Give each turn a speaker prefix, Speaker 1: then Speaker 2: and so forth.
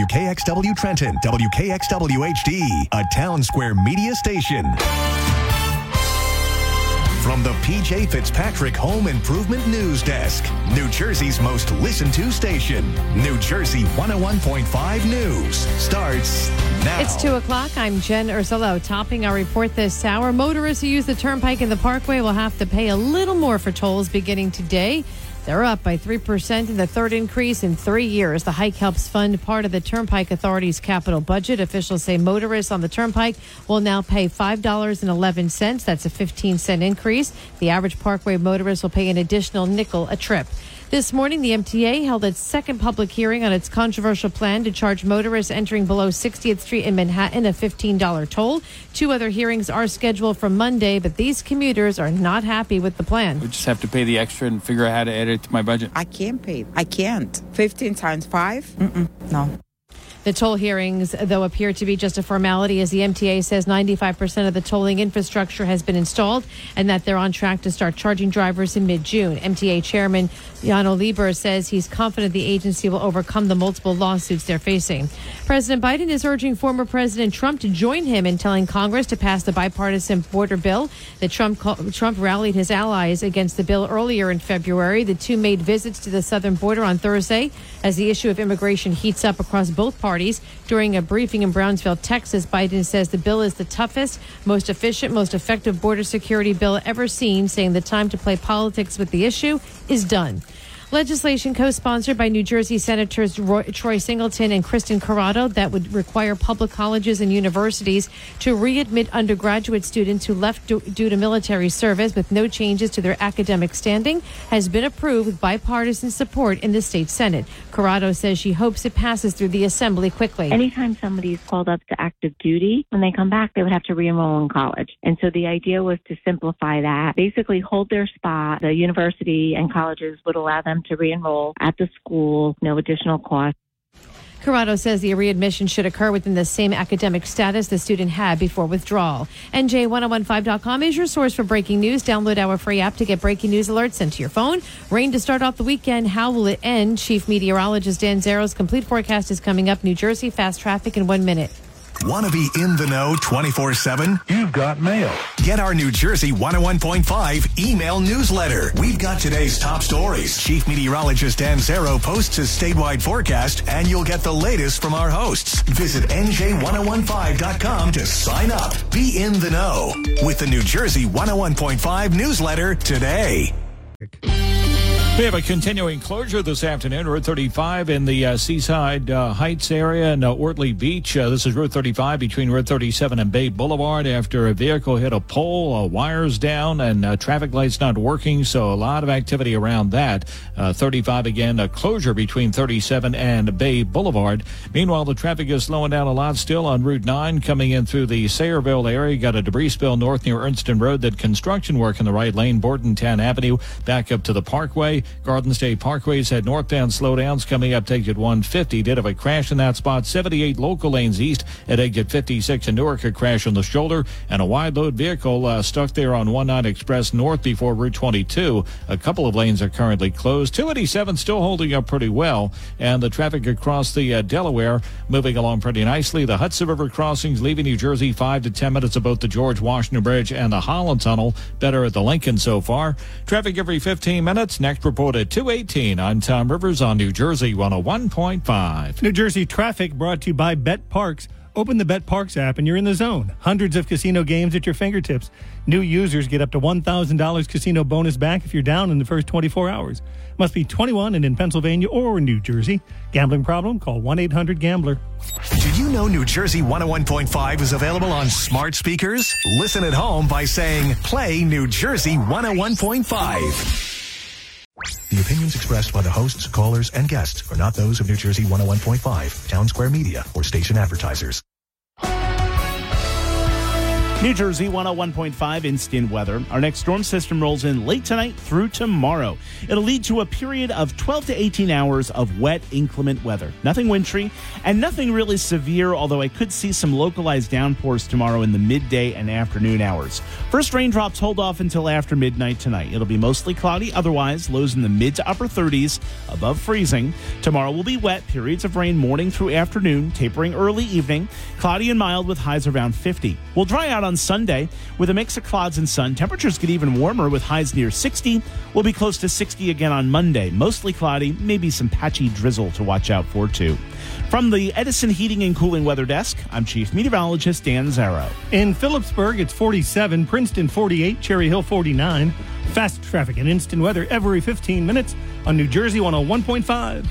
Speaker 1: WKXW Trenton, WKXW HD, a Townsquare media station. From the PJ Fitzpatrick Home Improvement News Desk, New Jersey's most listened to station, New Jersey 101.5 News starts now.
Speaker 2: It's 2 o'clock. I'm Jen Ursillo. Topping our report this hour, motorists who use the turnpike and the parkway will have to pay a little more for tolls beginning today. They're up by 3% in the third increase in three years. The hike helps fund part of the Turnpike Authority's capital budget. Officials say motorists on the Turnpike will now pay $5.11. That's a 15 cent increase. The average Parkway motorist will pay an additional nickel a trip. This morning, the MTA held its second public hearing on its controversial plan to charge motorists entering below 60th Street in Manhattan a $15 toll. Two other hearings are scheduled for Monday, but these commuters are not happy with the plan.
Speaker 3: We just have to pay the extra and figure out how to add it to my budget.
Speaker 4: I can't pay. I can't. 15 times 5? Mm-mm, no.
Speaker 2: The toll hearings, though, appear to be just a formality as the MTA says 95% of the tolling infrastructure has been installed and that they're on track to start charging drivers in mid June. MTA Chairman Janno Lieber says he's confident the agency will overcome the multiple lawsuits they're facing. President Biden is urging former President Trump to join him in telling Congress to pass the bipartisan border bill. The Trump, Trump rallied his allies against the bill earlier in February. The two made visits to the southern border on Thursday as the issue of immigration heats up across both parties parties. During a briefing in Brownsville, Texas, Biden says the bill is the toughest, most efficient, most effective border security bill ever seen, saying the time to play politics with the issue is done. Legislation co sponsored by New Jersey Senators Roy, Troy Singleton and Kristin Corrado that would require public colleges and universities to readmit undergraduate students who left due, due to military service with no changes to their academic standing has been approved with bipartisan support in the state Senate. Corrado says she hopes it passes through the assembly quickly.
Speaker 5: Anytime somebody's called up to active duty, when they come back, they would have to re enroll in college. And so the idea was to simplify that, basically hold their spot. The university and colleges would allow them to re-enroll at the school, no additional cost.
Speaker 2: Corrado says the readmission should occur within the same academic status the student had before withdrawal. NJ1015.com is your source for breaking news. Download our free app to get breaking news alerts sent to your phone. Rain to start off the weekend. How will it end? Chief Meteorologist Dan Zarrow's complete forecast is coming up. New Jersey, fast traffic in one minute.
Speaker 1: Want to be in the know 24 7?
Speaker 6: You've got mail.
Speaker 1: Get our New Jersey 101.5 email newsletter. We've got today's top stories. Chief Meteorologist Dan Zarrow posts his statewide forecast, and you'll get the latest from our hosts. Visit NJ1015.com to sign up. Be in the know with the New Jersey 101.5 newsletter today.
Speaker 7: We have a continuing closure this afternoon. Route 35 in the uh, Seaside uh, Heights area and uh, Ortley Beach. Uh, this is Route 35 between Route 37 and Bay Boulevard after a vehicle hit a pole, uh, wires down, and uh, traffic lights not working. So a lot of activity around that. 35 again, a closure between 37 and Bay Boulevard. Meanwhile, the traffic is slowing down a lot still on Route 9 coming in through the Sayreville area. Got a debris spill north near Ernston Road. That construction work in the right lane, Bordentown Avenue, back up to the Parkway. Garden State Parkways had northbound slowdowns coming up to exit 150. Did have a crash in that spot. 78 local lanes east at exit 56 in Newark. A crash on the shoulder and a wide load vehicle uh, stuck there on 19 Express North before Route 22. A couple of lanes are currently closed. 287 still holding up pretty well. And the traffic across the uh, Delaware moving along pretty nicely. The Hudson River crossings leaving New Jersey 5 to 10 minutes both the George Washington Bridge and the Holland Tunnel. Better at the Lincoln so far. Traffic every 15 minutes. Next report at 218. I'm Tom Rivers on New Jersey 101.5.
Speaker 8: New Jersey traffic brought to you by BetParx. Open the BetParx app and you're in the zone. Hundreds of casino games at your fingertips. New users get up to $1,000 casino bonus back if you're down in the first 24 hours. Must be 21 and in Pennsylvania or New Jersey. Gambling problem? Call 1 800 Gambler.
Speaker 1: Did you know New Jersey 101.5 is available on smart speakers? Listen at home by saying, Play New Jersey 101.5. The opinions expressed by the hosts, callers, and guests are not those of New Jersey 101.5, Townsquare Media, or station advertisers.
Speaker 6: New Jersey 101.5 instant weather. Our next storm system rolls in late tonight through tomorrow. It'll lead to a period of 12 to 18 hours of wet, inclement weather. Nothing wintry and nothing really severe, although I could see some localized downpours tomorrow in the midday and afternoon hours. First raindrops hold off until after midnight tonight. It'll be mostly cloudy, otherwise, lows in the mid to upper 30s, above freezing. Tomorrow will be wet, periods of rain morning through afternoon, tapering early evening, cloudy and mild with highs around 50. We'll dry out on Sunday with a mix of clouds and sun. Temperatures get even warmer with highs near 60. We'll be close to 60 again on Monday. Mostly cloudy, maybe some patchy drizzle to watch out for too. From the Edison Heating and Cooling Weather Desk, I'm Chief Meteorologist Dan Zarrow.
Speaker 8: In Phillipsburg, it's 47, Princeton 48, Cherry Hill 49. Fast traffic and instant weather every 15 minutes on New Jersey 101.5.